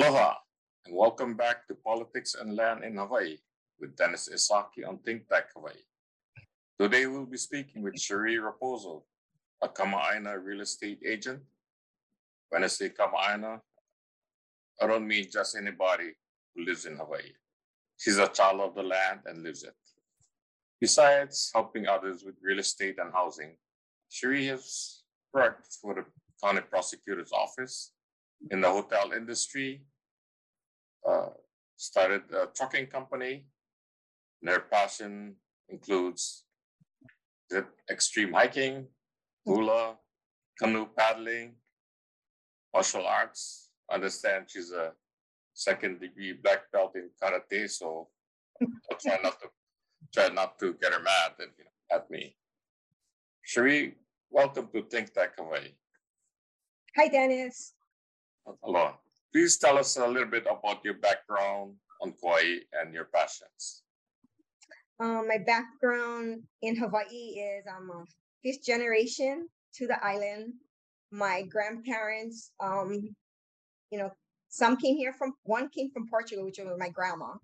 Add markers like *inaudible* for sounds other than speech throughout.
Aloha, and welcome back to Politics and Land in Hawaii with Dennis Isaki on Think Hawaii. Today we'll be speaking with Cherie Raposo, a Kama'aina real estate agent. When I say Kama'aina, I don't mean just anybody who lives in Hawaii. She's a child of the land and lives it. Besides helping others with real estate and housing, Cherie has worked for the county prosecutor's office in the hotel industry, Uh, started a trucking company. And their passion includes extreme hiking, hula, canoe paddling, martial arts. Understand she's a second degree black belt in karate, so I'll try not to try not to get her mad at, you know, at me. Cherie, welcome to Think Tech Hawaii. Hi, Dennis. Hello. Please tell us a little bit about your background on Kauai and your passions. Um, my background in Hawaii is I'm a fifth generation to the island. My grandparents, um, you know, some came here from one came from Portugal, which was my grandma,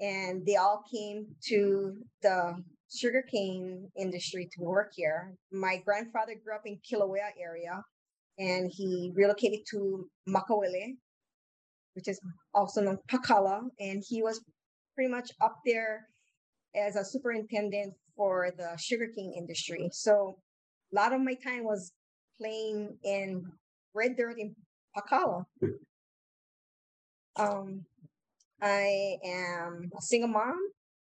and they all came to the sugarcane industry to work here. My grandfather grew up in Kilauea area, and he relocated to Makaweli, which is also known Pakala, and he was pretty much up there as a superintendent for the sugarcane industry. So a lot of my time was playing in red dirt in Pakala. Um, I am a single mom,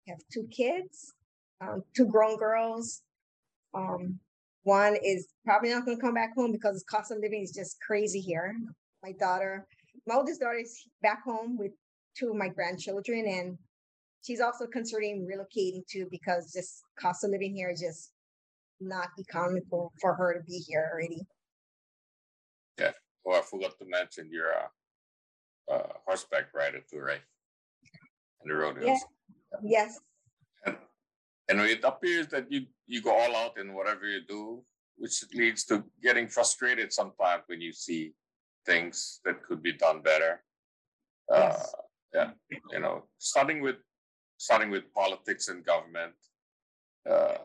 I have two kids, um, two grown girls. Um, one is probably not going to come back home because the cost of living is just crazy here. My daughter, my oldest daughter is back home with two of my grandchildren, and she's also considering relocating too because just cost of living here is just not economical for her to be here already. Yeah. Oh, I forgot to mention you're a, uh, a uh, horseback rider too, right? And the rodeos. Yeah. Yes. And, and it appears that you you go all out in whatever you do, which leads to getting frustrated sometimes when you see things that could be done better. Uh, Yes. yeah, you know, starting with starting with politics and government. Uh,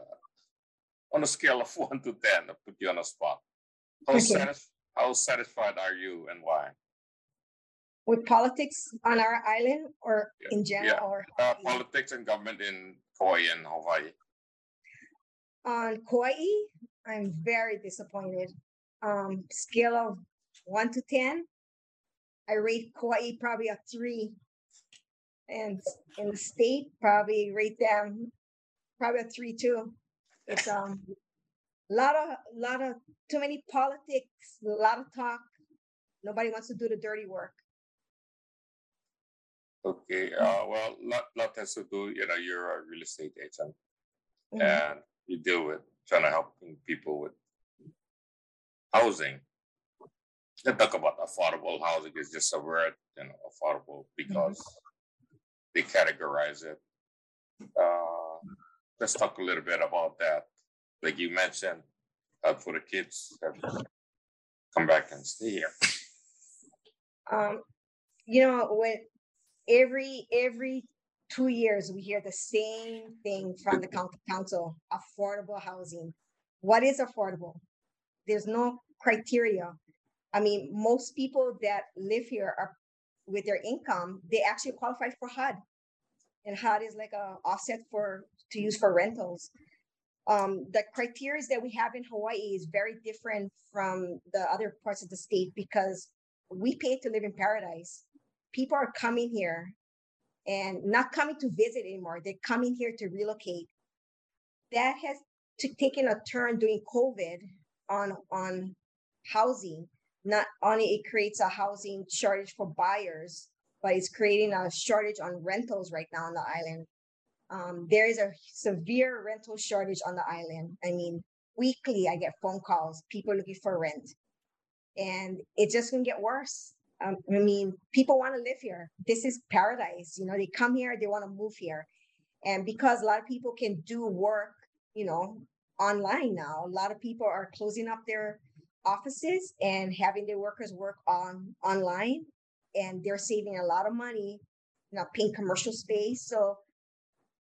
on a scale of *laughs* one to ten, I'll put you on a spot. How, Okay. how satisfied are you and why? With politics on our island or Yeah. in general Yeah. or Uh, politics and government in Kauai and Hawaii. on Kauai, I'm very disappointed. Um, scale of one to ten, I rate Kauai probably a three, and in the state probably rate them probably a three too. It's um, lot of lot of too many politics, a lot of talk. Nobody wants to do the dirty work. Okay, uh, well, lot, lot has to do, you know, you're a real estate agent Mhm. and you deal with trying to help people with housing. Let's talk about affordable housing is just a word, you know, affordable because they categorize it. Uh, let's talk a little bit about that. Like you mentioned, uh, for the kids that come back and stay here. um, you know, when every every two years we hear the same thing from the county council: affordable housing. What is affordable? There's no criteria. I mean, most people that live here are with their income, they actually qualify for HUD, and HUD is like a offset for to use for rentals. Um, the criteria that we have in Hawaii is very different from the other parts of the state because we pay to live in paradise. People are coming here and not coming to visit anymore. They're coming here to relocate. That has t- taken a turn during COVID on on housing. Not only it creates a housing shortage for buyers, but it's creating a shortage on rentals right now on the island. Um, there is a severe rental shortage on the island. I mean, weekly I get phone calls, people looking for rent and it's just gonna get worse. Um, I mean, people want to live here. This is paradise. You know, they come here, they want to move here, and because a lot of people can do work, you know, online now, a lot of people are closing up their offices and having their workers work on online, and they're saving a lot of money, not paying commercial space. So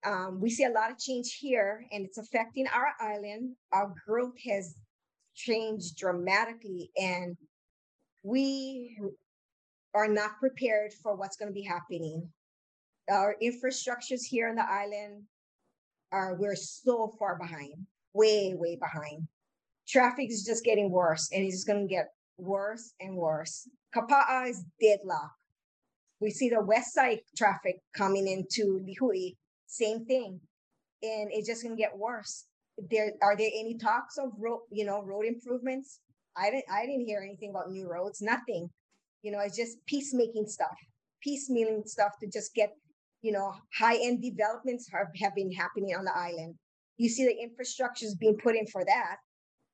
um, we see a lot of change here and it's affecting our island. Our growth has changed dramatically and we are not prepared for what's going to be happening. Our infrastructures here on the island are, we're so far behind, way, way behind. Traffic is just getting worse and it's going to get worse and worse. Kapa'a is deadlocked. We see the west side traffic coming into Lihue, same thing. And it's just gonna get worse. There are there any talks of road, you know, road improvements? I didn't I didn't hear anything about new roads, nothing. You know, it's just peacemaking stuff, piecemealing stuff to just get, you know, high-end developments have, have been happening on the island. You see the infrastructure is being put in for that.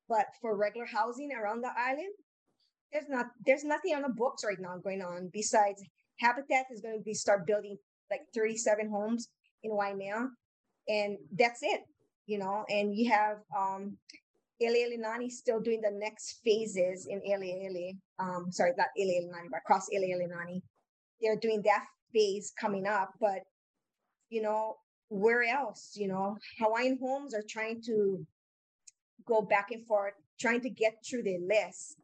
But for regular housing around the island, there's not there's nothing on the books right now going on besides Habitat is going to be start building like 37 homes in Waimea, and that's it, you know. And you have um, Ele Nani still doing the next phases in Ele. Um, sorry, not Ele Nani, but across Ele Nani. They're doing that phase coming up, but you know, where else? You know, Hawaiian Homes are trying to go back and forth, trying to get through the list.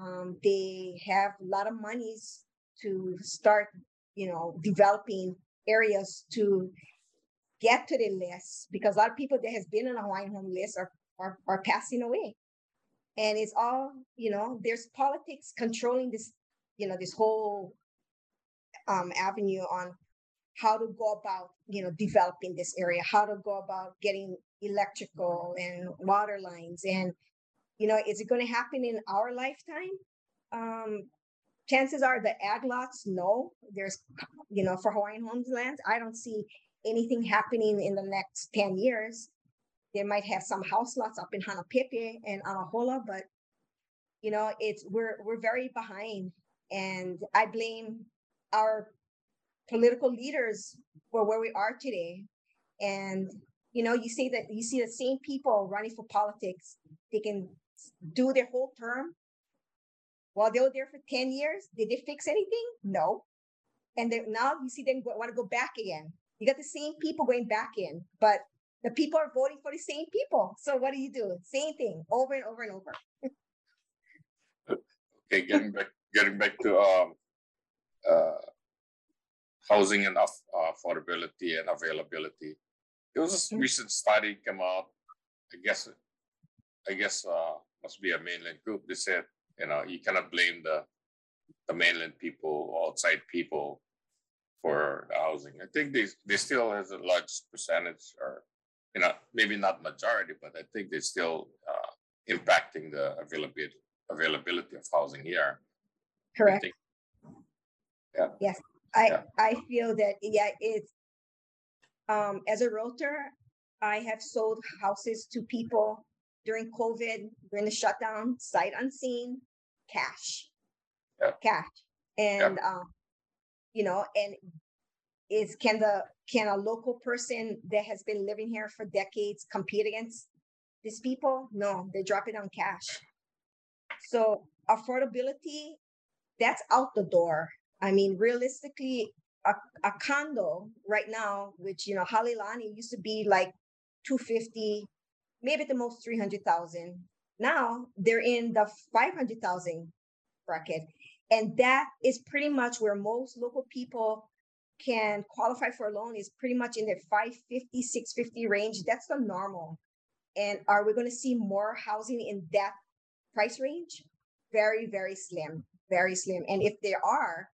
Um, they have a lot of monies to start, you know, developing areas to get to the list because a lot of people that has been on a Hawaiian home list are, are, are passing away. And it's all, you know, there's politics controlling this, you know, this whole um, avenue on how to go about, you know, developing this area, how to go about getting electrical and water lines. And, you know, is it going to happen in our lifetime? Um, chances are the ag lots, no. There's, you know, for Hawaiian homes lands, I don't see anything happening in the next 10 years. They might have some house lots up in Hanapepe and Anahola, but you know, it's we're we're very behind. And I blame our political leaders for where we are today. And you know, you see that you see the same people running for politics, they can do their whole term. While they were there for 10 years, did they fix anything? No. And now you see them want to go back again. You got the same people going back in, but the people are voting for the same people. So what do you do? Same thing over and over and over. *laughs* okay, getting back getting back to um, uh, housing and aff- affordability and availability. There was a mm-hmm. recent study come out. I guess I guess uh, must be a mainland group. They said you know you cannot blame the the mainland people outside people for the housing. I think they they still has a large percentage, or you know, maybe not majority, but I think they still uh, impacting the availability availability of housing here. Correct. Yeah. Yes, I yeah. I feel that yeah, it's um as a realtor, I have sold houses to people during COVID, during the shutdown, sight unseen, cash, yeah. cash, and yeah. um, you know, and is can the can a local person that has been living here for decades compete against these people? No, they drop it on cash. So affordability, that's out the door. I mean, realistically, a, a condo right now, which you know, Halilani used to be like 250, maybe the most 300,000. Now they're in the 500,000 bracket. And that is pretty much where most local people can qualify for a loan is pretty much in the 550, 650 range. That's the normal. And are we going to see more housing in that price range? Very, very slim, very slim. And if there are,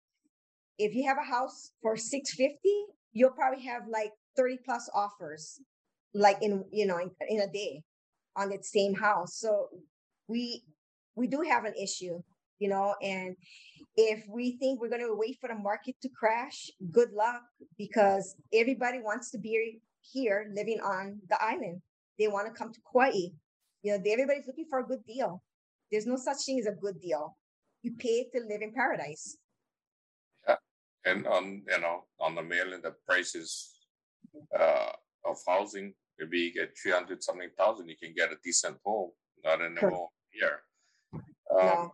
if you have a house for 650, you'll probably have like 30 plus offers, like in, you know, in, in a day on that same house. So we, we do have an issue you know, and if we think we're going to wait for the market to crash, good luck because everybody wants to be here living on the island. They want to come to Kauai. You know, everybody's looking for a good deal. There's no such thing as a good deal. You pay to live in paradise. Yeah, and on you know on the mainland, the prices uh, of housing maybe you get three hundred something thousand, you can get a decent home, not in home here. Um, no.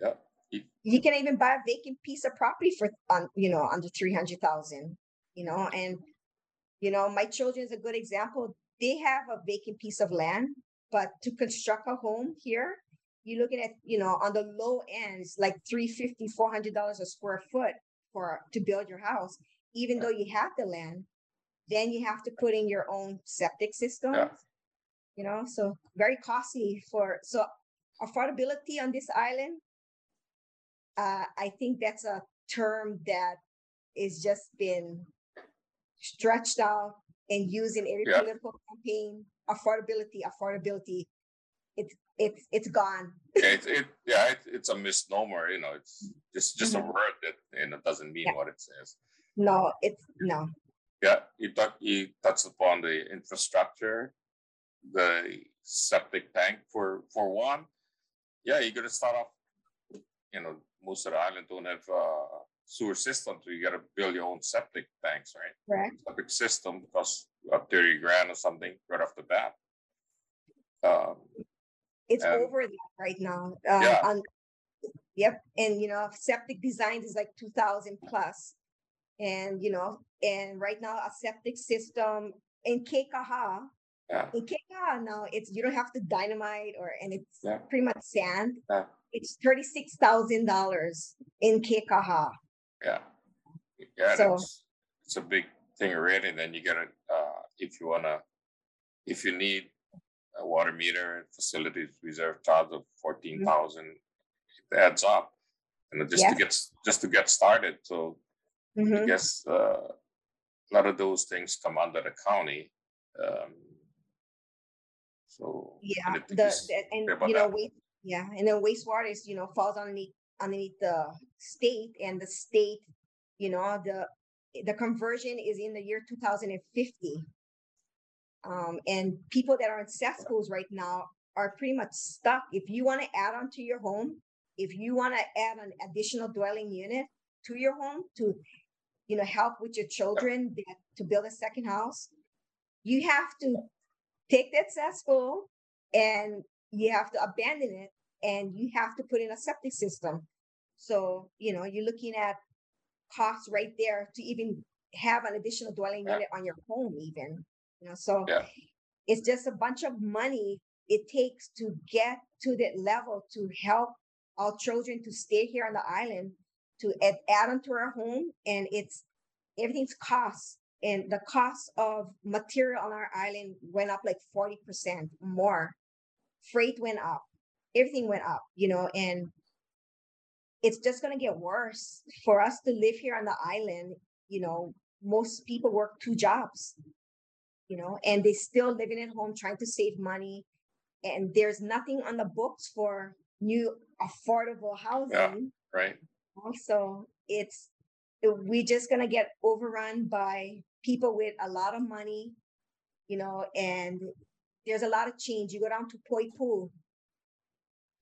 Yeah. you can even buy a vacant piece of property for um, you know under 300,000 you know and you know my children is a good example they have a vacant piece of land but to construct a home here you're looking at you know on the low ends like 350 400 dollars a square foot for to build your house even though you have the land then you have to put in your own septic system Yeah. you know so very costly for so affordability on this island uh, i think that's a term that is just been stretched out and used in every Yeah. political campaign affordability affordability it's it's it's gone Yeah, *laughs* it, it yeah, it, it's a misnomer. You know, it's just just Mhm. a word that you know doesn't mean Yeah. what it says. no it's no Yeah, you talk you touched upon the infrastructure, the septic tank for for one. Yeah, you're gonna start off. You know, most of the island don't have uh, sewer systems, so you gotta build your own septic tanks, right? correct Septic system costs about thirty grand or something right off the bat. Um, it's And- over that right now uh, Yeah. on yep and you know septic designs is like 2000 plus and you know and right now a septic system in Kekaha yeah, in Kekaha now it's you don't have to dynamite or and it's Yeah. pretty much sand Yeah. it's $36000 in Kekaha yeah, yeah. So- It's, it's a big thing already. And then you gotta uh, if you wanna, if you need a water meter and facilities reserve charge of fourteen thousand, it adds up. And just Yeah. to get just to get started, so I Mhm. guess uh, a lot of those things come under the county. Um, so yeah and the, the- and you know waste yeah and then wastewater is you know falls underneath underneath the state and the state you know the the conversion is in the year 2050 um and people that are in cesspools right now are pretty much stuck if you want to add on to your home if you want to add an additional dwelling unit to your home to you know help with your children that, to build a second house you have to take that cesspool and you have to abandon it and you have to put in a septic system. So, you know, you're looking at costs right there to even have an additional dwelling unit on your home, even. You know, so Yeah. it's just a bunch of money it takes to get to that level to help our children to stay here on the island, to add, add onto our home, and it's everything's cost and the cost of material on our island went up like 40% more. Freight went up. Everything went up you know and it's just going to get worse. For us to live here on the island you know most people work two jobs you know and they're still living at home trying to save money. And there's nothing on the books for new affordable housing. right. also it's uh, we just gonna get overrun by people with a lot of money you know and there's a lot of change. You go down to poipu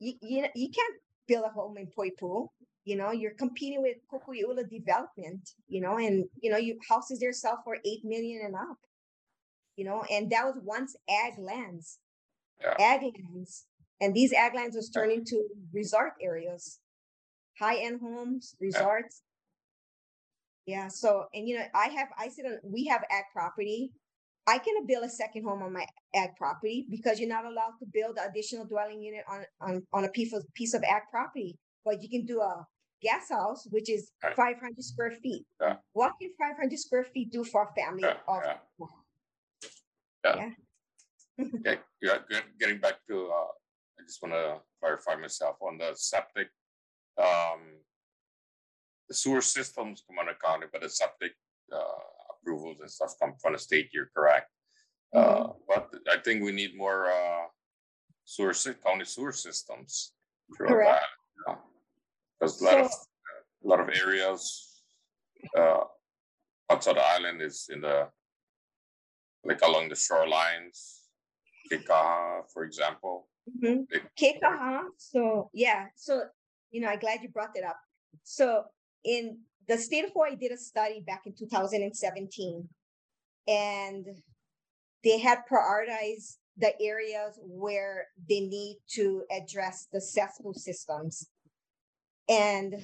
you, you, you can't build a home in poipu you know you're competing with Kukui'ula development you know and you know you houses there sell for eight million and up you know and that was once ag lands Yeah. ag lands and these ag lands was turned into resort areas high-end homes resorts yeah so and you know i have i sit on we have ag property i can build a second home on my ag property because you're not allowed to build an additional dwelling unit on on, on a piece of piece of ag property but you can do a guest house which is Right. 500 square feet Yeah. what can 500 square feet do for a family Yeah, of yeah. Yeah. Yeah, yeah, get- getting back to, uh, I just wanna clarify myself on the septic. Um. The sewer systems come under county, but the septic, uh, approvals and stuff come from the state, you're correct. Uh, but I think we need more, uh, sewer, county sewer systems. Correct. island, you know. A lot of, So- a lot of areas, uh, outside the island is in the, like along the shorelines, Kikaha, for example. Mhm. Kekaha. So yeah, so you know, I'm glad you brought that up. So in the state of Hawaii did a study back in 2017, and they had prioritized the areas where they need to address the cesspool systems. And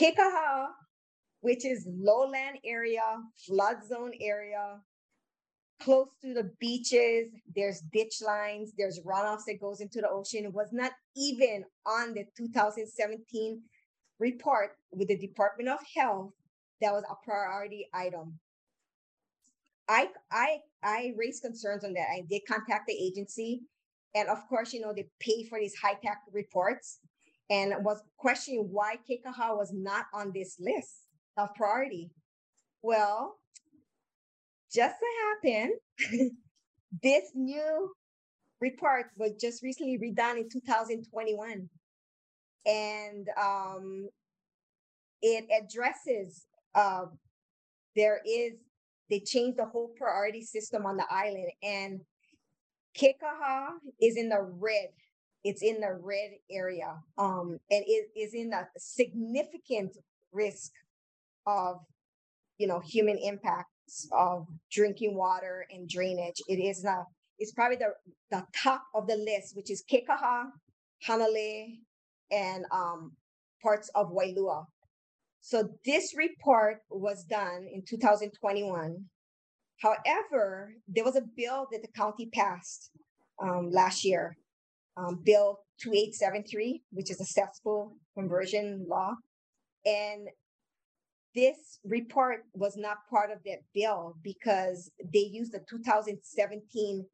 Kekaha, which is lowland area, flood zone area, close to the beaches, there's ditch lines, there's runoffs that goes into the ocean, It was not even on the 2017 report with the Department of Health that was a priority item. I I I raised concerns on that. I did contact the agency, and of course, you know they pay for these high tech reports, and was questioning why Kekaha was not on this list of priority. Well, just so happen, *laughs* this new report was just recently redone in 2021, and um, it addresses. Uh, there is they changed the whole priority system on the island, and Kekaha is in the red. It's in the red area, um, and it is in a significant risk of, you know, human impacts of drinking water and drainage. It is the it's probably the the top of the list, which is Kekaha, Hanalei, and um, parts of Wailua. So this report was done in 2021. However, there was a bill that the county passed um, last year, um, Bill 2873, which is a cesspool conversion law. And this report was not part of that bill because they used the 2017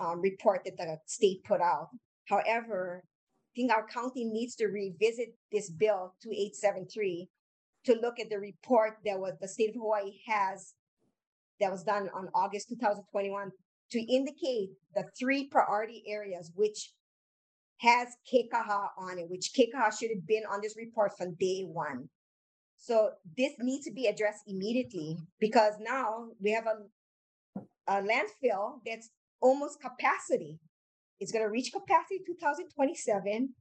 um, report that the state put out. However, I think our county needs to revisit this bill 2873 to look at the report that was the state of Hawaii has that was done on August 2021 to indicate the three priority areas which has Kekaha on it, which Kekaha should have been on this report from day one. So this needs to be addressed immediately because now we have a, a landfill that's almost capacity. It's going to reach capacity 2027.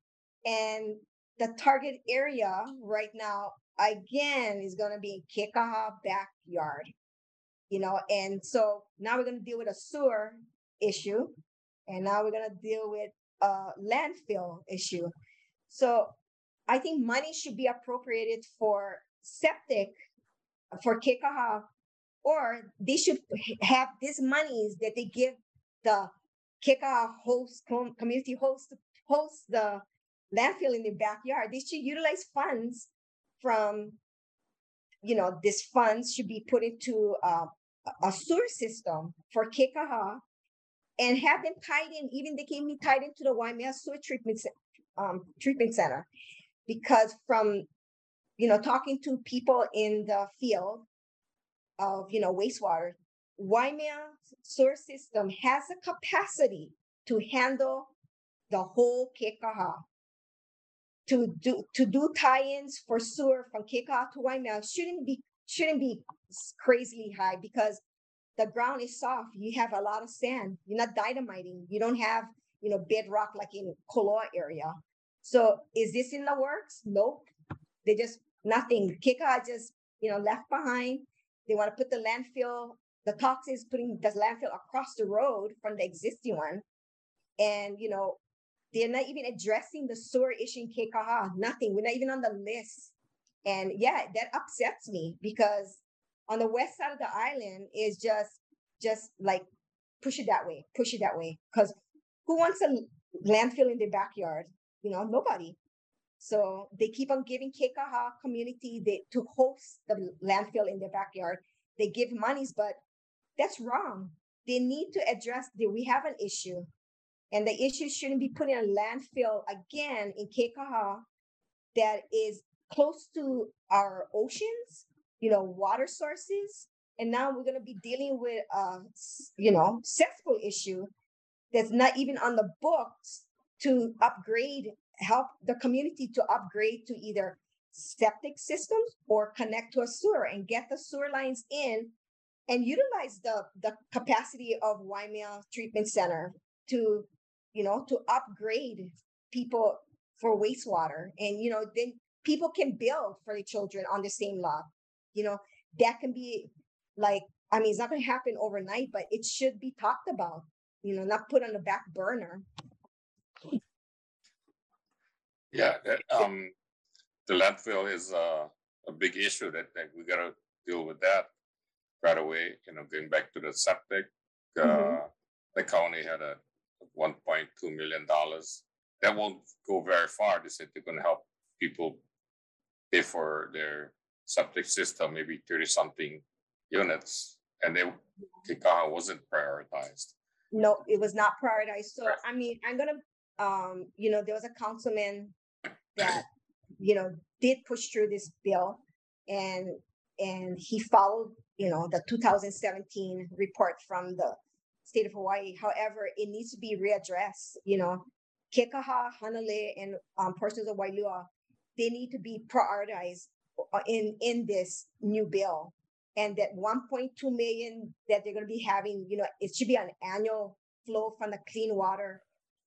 And the target area right now again is going to be Kekaha backyard. You know, and so now we're going to deal with a sewer issue, and now we're going to deal with a landfill issue. So I think money should be appropriated for septic for Kekaha, or they should have these monies that they give the Kekaha host community host host the landfill in the backyard. They should utilize funds from, you know, this funds should be put into uh, a sewer system for Kekaha and have them tied in, even they can be tied into the Waimea sewer treatment, um, treatment center. Because from, you know, talking to people in the field of, you know, wastewater, Waimea sewer system has a capacity to handle the whole Kekaha to do to do tie-ins for sewer from Kekaha to Waimea shouldn't be shouldn't be crazily high because the ground is soft. You have a lot of sand. You're not dynamiting. You don't have you know bedrock like in Koloa area. So is this in the works? Nope. They just nothing. Kekaha just you know left behind. They want to put the landfill. The Cox is putting the landfill across the road from the existing one, and you know they're not even addressing the sewer issue in Kekaha. Nothing. We're not even on the list. And yeah, that upsets me because on the west side of the island is just just like push it that way, push it that way. Because who wants a landfill in their backyard? You know, nobody. So they keep on giving Kekaha community they, to host the landfill in their backyard. They give monies, but that's wrong. They need to address that we have an issue and the issue shouldn't be put in a landfill again in Kekaha that is close to our oceans, you know, water sources. And now we're going to be dealing with, a, you know, cesspool issue that's not even on the books to upgrade, help the community to upgrade to either septic systems or connect to a sewer and get the sewer lines in and utilize the, the capacity of Waimea Treatment Center to you know, to upgrade people for wastewater. And, you know, then people can build for the children on the same lot. You know, that can be like, I mean, it's not going to happen overnight, but it should be talked about, you know, not put on the back burner. Yeah, that, um, the landfill is uh, a big issue that, that we got to deal with that right away. You know, going back to the septic, uh, Mhm. the county had a 1.2 million dollars. That won't go very far. They said they're going to help people pay for their septic system, maybe 30 something units, and they Kikaha wasn't prioritized. No, it was not prioritized. So Right. I mean, I'm gonna, um, you know, there was a councilman that, you know, did push through this bill, and and he followed, you know, the 2017 report from the state of Hawaii. However, it needs to be readdressed. You know, Kekaha, Hanalei, and um, portions of Wailua, they need to be prioritized uh, in in this new bill and that 1.2 million that they're going to be having, you know, it should be an annual flow from the clean water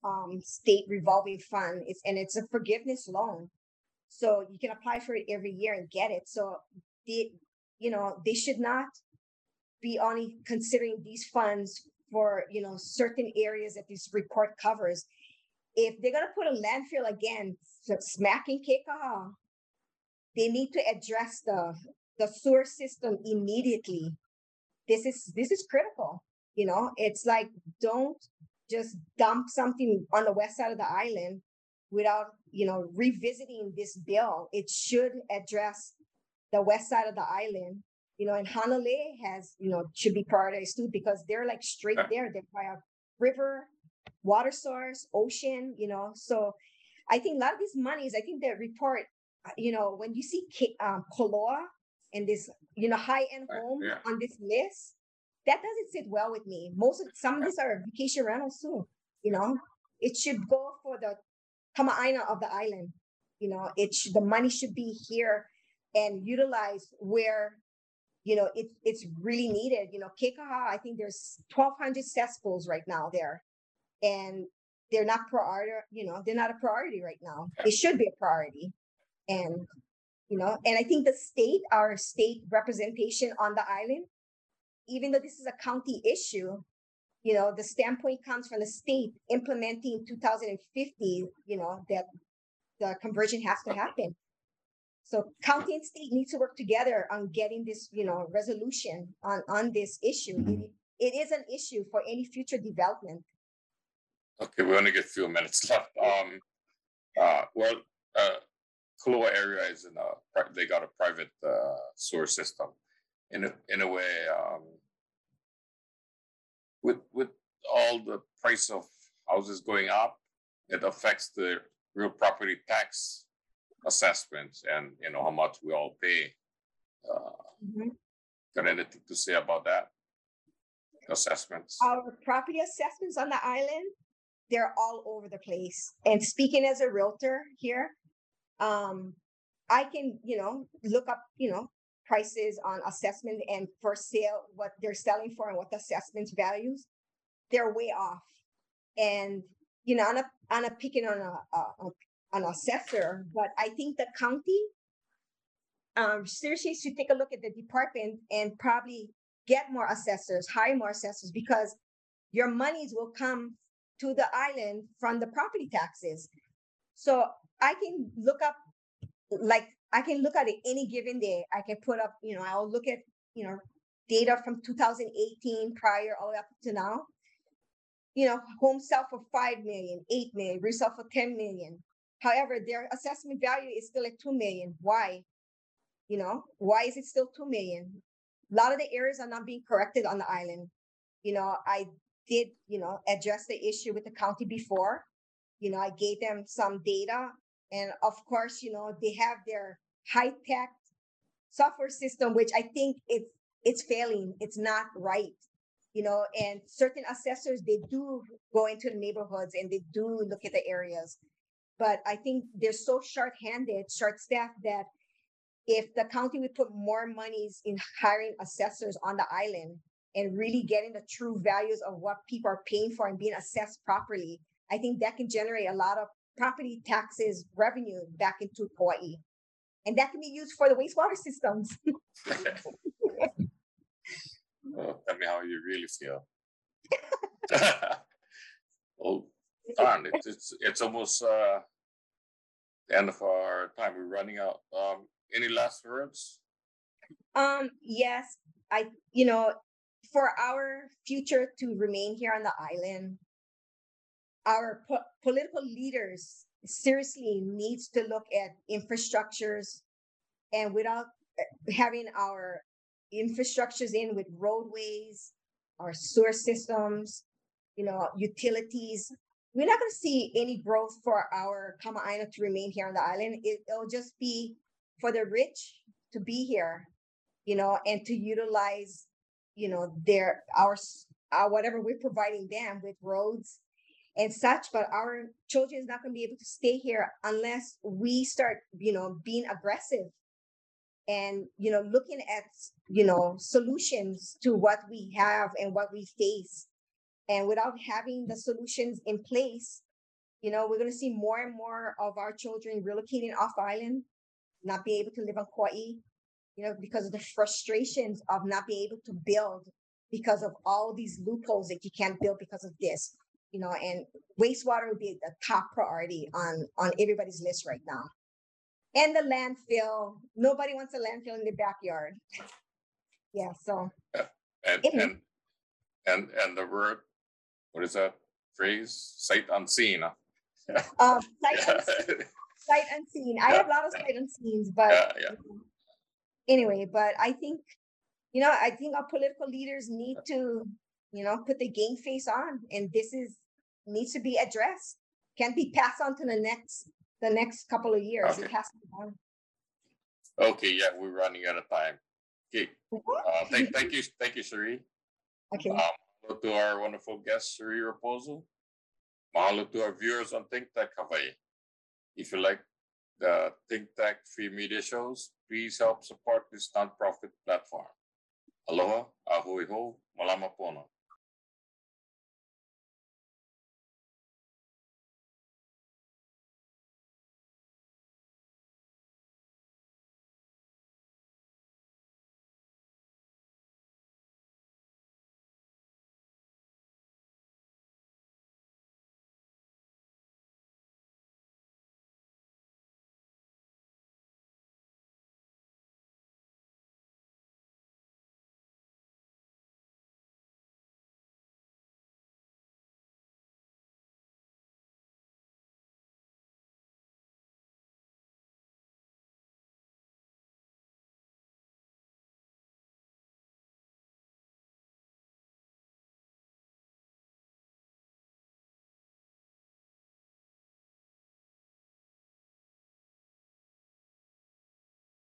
um, state revolving fund. It's and it's a forgiveness loan, so you can apply for it every year and get it. So they, you know, they should not be only considering these funds for you know certain areas that this report covers. If they're going to put a landfill again, smacking Kekaha, they need to address the the sewer system immediately. This is this is critical. You know, it's like don't just dump something on the west side of the island without you know revisiting this bill. It should address the west side of the island. You know, and Hanalei has you know should be prioritized too because they're like straight there. They're by a river, water source, ocean. You know, so I think a lot of these monies. I think the report. uh, You know, when you see K- um, Koloa and this, you know, high end home yeah. on this list, that doesn't sit well with me. Most of some of these are vacation rentals too. You know, it should go for the Kamaaina of the island. You know, it the money should be here and utilized where you know it, it's really needed. You know, Kekaha, I think there's 1,200 cesspools right now there, and they're not priority. You know, they're not a priority right now. It should be a priority, and you know, and I think the state, our state representation on the island, even though this is a county issue, you know, the standpoint comes from the state implementing 2050. You know that the conversion has to happen. So county and state need to work together on getting this, you know, resolution on on this issue. It, it is an issue for any future development. Okay, we only get a few minutes left. Um, uh, well, uh, Koloa area is in a, they got a private, uh, sewer system. In a, in a way, um, with, with all the price of houses going up, it affects the real property tax assessments and, you know, how much we all pay. Uh, Mhm. got anything to say about that? Assessments? Our property assessments on the island, they're all over the place. And speaking as a realtor here, um, I can, you know, look up, you know, prices on assessment and for sale, what they're selling for and what the assessments values. They're way off. And, you know, I'm not, I'm not picking on a, a, a- an assessor, but I think the county um, seriously should take a look at the department and probably get more assessors, hire more assessors, because your monies will come to the island from the property taxes. So I can look up, like, I can look at it any given day. I can put up, you know, I'll look at, you know, data from 2018 prior all the way up to now. You know, home sell for 5 million, 8 million, resell for 10 million. However, their assessment value is still at 2 million. Why? You know, why is it still 2 million? A lot of the areas are not being corrected on the island. You know, I did, you know, address the issue with the county before. You know, I gave them some data. And of course, you know, they have their high-tech software system, which I think it's it's failing. It's not right. You know, and certain assessors they do go into the neighborhoods and they do look at the areas. But I think they're so short-handed, short-staffed that if the county would put more monies in hiring assessors on the island and really getting the true values of what people are paying for and being assessed properly, I think that can generate a lot of property taxes revenue back into Hawaii. And that can be used for the wastewater systems. *laughs* Uh, tell me how you really feel. *laughs* oh, darn! It's it's it's almost uh, the end of our time. We're running out. Um, any last words? Um, yes, I, you know, for our future to remain here on the island, our po- political leaders seriously needs to look at infrastructures and without uh, having our infrastructures in with roadways, our sewer systems, you know, utilities, we're not going to see any growth for our Kama'aina to remain here on the island. It, it'll just be for the rich to be here, you know, and to utilize, you know, their our, our whatever we're providing them with roads and such. But our children is not going to be able to stay here unless we start, you know, being aggressive and you know looking at you know solutions to what we have and what we face and without having the solutions in place you know we're going to see more and more of our children relocating off island not being able to live on kauai you know because of the frustrations of not being able to build because of all these loopholes that you can't build because of this you know and wastewater would be the top priority on on everybody's list right now and the landfill. Nobody wants a landfill in their backyard. Yeah, so And Anyway. and and and the word, what is that phrase? Sight unseen. *laughs* um, sight, Yeah, unseen, *laughs* sight unseen. I have a lot of sight unseens, but yeah, yeah. anyway, but I think, you know, I think our political leaders need to, you know, put the game face on, and this is needs to be addressed. Can't be passed on to the next the next couple of years. It Okay. has to be done. Okay, yeah, we're running out of time. Okay, uh, thank thank you, thank you, Sheree. Okay. Um, mahalo to our wonderful guest, Sheree Raposo. Mahalo to our viewers on Think Tech Hawaii. If you like the Think Tech free media shows, please help support this nonprofit platform. Aloha, a hui hou, malama pono.